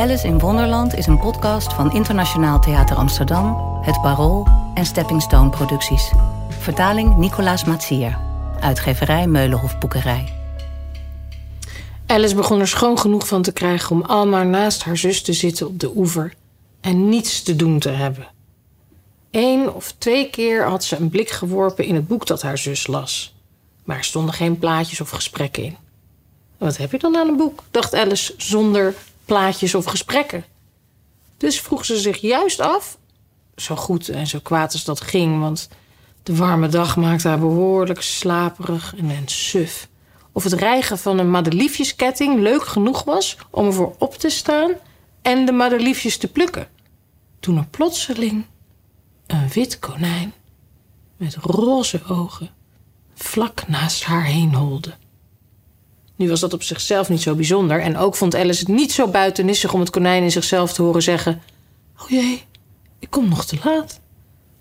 Alice in Wonderland is een podcast van Internationaal Theater Amsterdam, Het Parool en Stepping Stone Producties. Vertaling Nicolaas Matsier. Uitgeverij Meulenhof Boekerij. Alice begon er schoon genoeg van te krijgen om al maar naast haar zus te zitten op de oever en niets te doen te hebben. Eén of twee keer had ze een blik geworpen in het boek dat haar zus las. Maar er stonden geen plaatjes of gesprekken in. Wat heb je dan aan een boek? dacht Alice zonder plaatjes of gesprekken. Dus vroeg ze zich juist af, zo goed en zo kwaad als dat ging, want de warme dag maakte haar behoorlijk slaperig en, en suf. Of het rijgen van een madeliefjesketting leuk genoeg was om ervoor op te staan en de madeliefjes te plukken. Toen er plotseling een wit konijn met roze ogen vlak naast haar heen holde. Nu was dat op zichzelf niet zo bijzonder en ook vond Alice het niet zo buitennissig om het konijn in zichzelf te horen zeggen: Oh jee, ik kom nog te laat.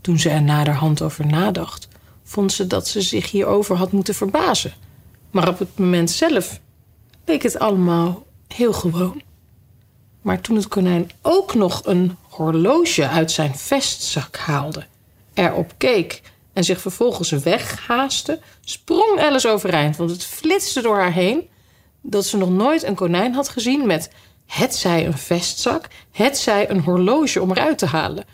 Toen ze er naderhand over nadacht, vond ze dat ze zich hierover had moeten verbazen. Maar op het moment zelf leek het allemaal heel gewoon. Maar toen het konijn ook nog een horloge uit zijn vestzak haalde, erop keek en zich vervolgens weghaaste, sprong Alice overeind, want het flitste door haar heen dat ze nog nooit een konijn had gezien met het zij een vestzak, het zij een horloge om eruit te halen.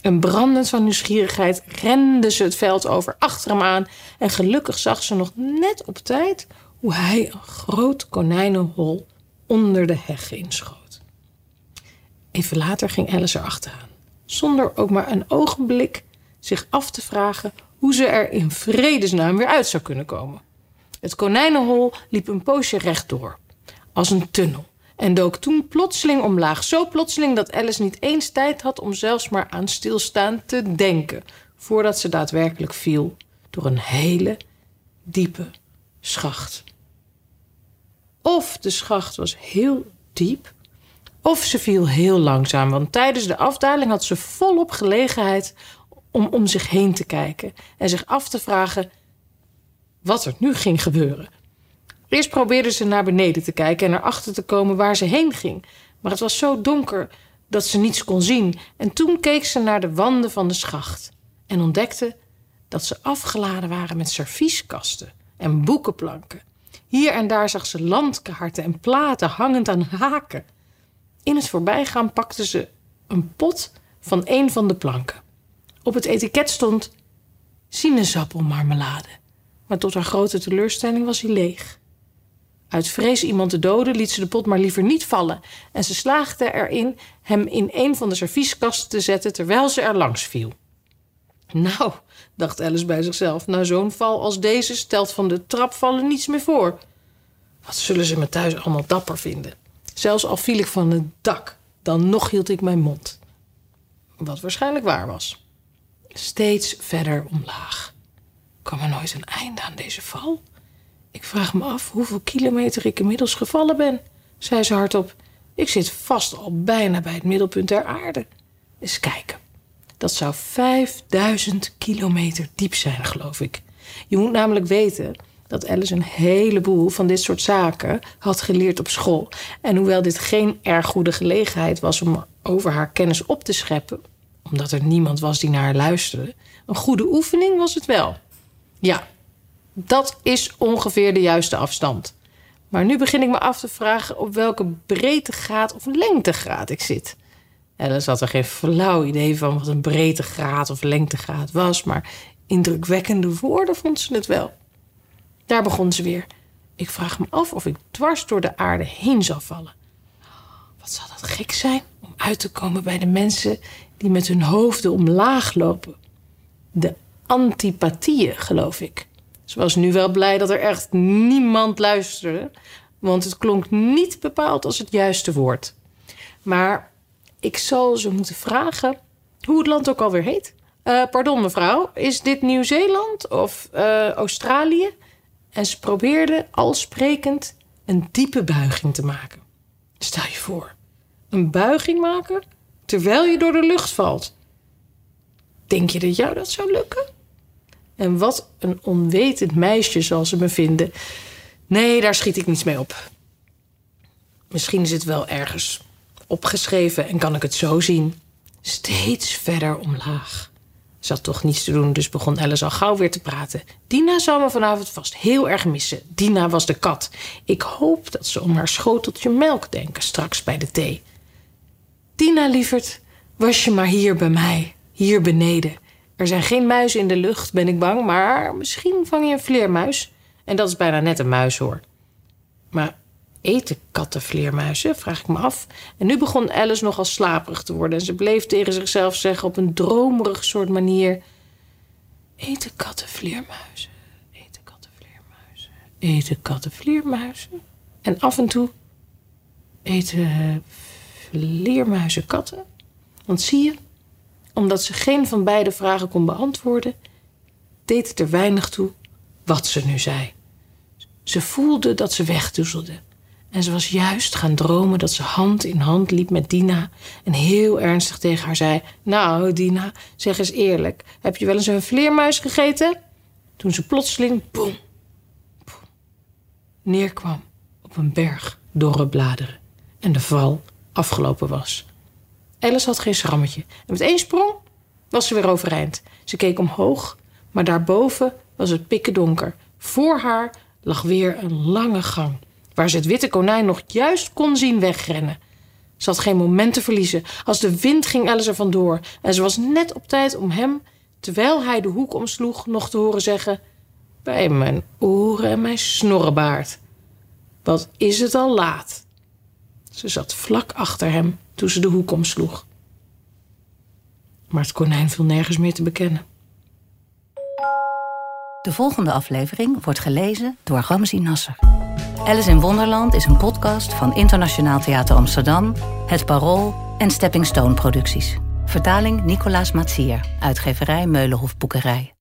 En brandend van nieuwsgierigheid rende ze het veld over achter hem aan en gelukkig zag ze nog net op tijd hoe hij een groot konijnenhol onder de heg inschoot. Even later ging Alice erachteraan, zonder ook maar een ogenblik zich af te vragen hoe ze er in vredesnaam weer uit zou kunnen komen. Het konijnenhol liep een poosje rechtdoor, als een tunnel, en dook toen plotseling omlaag. Zo plotseling dat Alice niet eens tijd had om zelfs maar aan stilstaan te denken, voordat ze daadwerkelijk viel door een hele diepe schacht. Of de schacht was heel diep, of ze viel heel langzaam, want tijdens de afdaling had ze volop gelegenheid om om zich heen te kijken en zich af te vragen wat er nu ging gebeuren. Eerst probeerde ze naar beneden te kijken en erachter te komen waar ze heen ging. Maar het was zo donker dat ze niets kon zien. En toen keek ze naar de wanden van de schacht en ontdekte dat ze afgeladen waren met servieskasten en boekenplanken. Hier en daar zag ze landkaarten en platen hangend aan haken. In het voorbijgaan pakte ze een pot van een van de planken. Op het etiket stond sinaasappelmarmelade, maar tot haar grote teleurstelling was hij leeg. Uit vrees iemand te doden liet ze de pot maar liever niet vallen en ze slaagde erin hem in een van de servieskasten te zetten terwijl ze er langs viel. Nou, dacht Alice bij zichzelf, na zo'n val als deze stelt van de trapvallen niets meer voor. Wat zullen ze me thuis allemaal dapper vinden? Zelfs al viel ik van het dak, dan nog hield ik mijn mond. Wat waarschijnlijk waar was. Steeds verder omlaag. Kwam er nooit een einde aan deze val? Ik vraag me af hoeveel kilometer ik inmiddels gevallen ben, zei ze hardop. Ik zit vast al bijna bij het middelpunt der aarde. Eens kijken. Dat zou 5000 kilometer diep zijn, geloof ik. Je moet namelijk weten dat Alice een heleboel van dit soort zaken had geleerd op school. En hoewel dit geen erg goede gelegenheid was om over haar kennis op te scheppen, omdat er niemand was die naar haar luisterde, een goede oefening was het wel. Ja, dat is ongeveer de juiste afstand. Maar nu begin ik me af te vragen op welke breedtegraad of lengtegraad ik zit. Alice had er geen flauw idee van wat een breedtegraad of lengtegraad was, maar indrukwekkende woorden vond ze het wel. Daar begon ze weer. Ik vraag me af of ik dwars door de aarde heen zal vallen. Wat zal dat gek zijn om uit te komen bij de mensen die met hun hoofden omlaag lopen. De antipathieën, geloof ik. Ze was nu wel blij dat er echt niemand luisterde, want het klonk niet bepaald als het juiste woord. Maar ik zal ze moeten vragen hoe het land ook alweer heet. Eh, pardon mevrouw, is dit Nieuw-Zeeland of eh, Australië? En ze probeerde al sprekend een diepe buiging te maken. Stel je voor, een buiging maken terwijl je door de lucht valt. Denk je dat jou dat zou lukken? En wat een onwetend meisje zal ze me vinden. Nee, daar schiet ik niets mee op. Misschien is het wel ergens opgeschreven en kan ik het zo zien. Steeds verder omlaag. Ze had toch niets te doen, dus begon Alice al gauw weer te praten. Dina zou me vanavond vast heel erg missen. Dina was de kat. Ik hoop dat ze om haar schoteltje melk denken straks bij de thee. Dina, lieverd, was je maar hier bij mij, hier beneden. Er zijn geen muizen in de lucht, ben ik bang, maar misschien vang je een vleermuis. En dat is bijna net een muis hoor. Maar eten katten vleermuizen, vraag ik me af. En nu begon Alice nogal slaperig te worden en ze bleef tegen zichzelf zeggen op een dromerig soort manier: Eten katten vleermuizen, eten katten vleermuizen, eten katten vleermuizen. En af en toe eten vleermuizen katten. Want zie je, omdat ze geen van beide vragen kon beantwoorden, deed het er weinig toe wat ze nu zei. Ze voelde dat ze wegdoezelde. En ze was juist gaan dromen dat ze hand in hand liep met Dina en heel ernstig tegen haar zei: Nou, Dina, zeg eens eerlijk, heb je wel eens een vleermuis gegeten? Toen ze plotseling, boem, neerkwam op een berg dorre bladeren en de val afgelopen was. Alice had geen schrammetje en met één sprong was ze weer overeind. Ze keek omhoog, maar daarboven was het pikken donker. Voor haar lag weer een lange gang waar ze het witte konijn nog juist kon zien wegrennen. Ze had geen moment te verliezen. Als de wind ging Alice er vandoor en ze was net op tijd om hem, terwijl hij de hoek omsloeg, nog te horen zeggen: Bij mijn oren en mijn snorrebaard. Wat is het al laat? Ze zat vlak achter hem toen ze de hoek omsloeg. Maar het konijn viel nergens meer te bekennen. De volgende aflevering wordt gelezen door Ramzi Nasser. Alice in Wonderland is een podcast van Internationaal Theater Amsterdam, Het Parool en Stepping Stone Producties. Vertaling Nicolaas Matsier, uitgeverij Meulenhof Boekerij.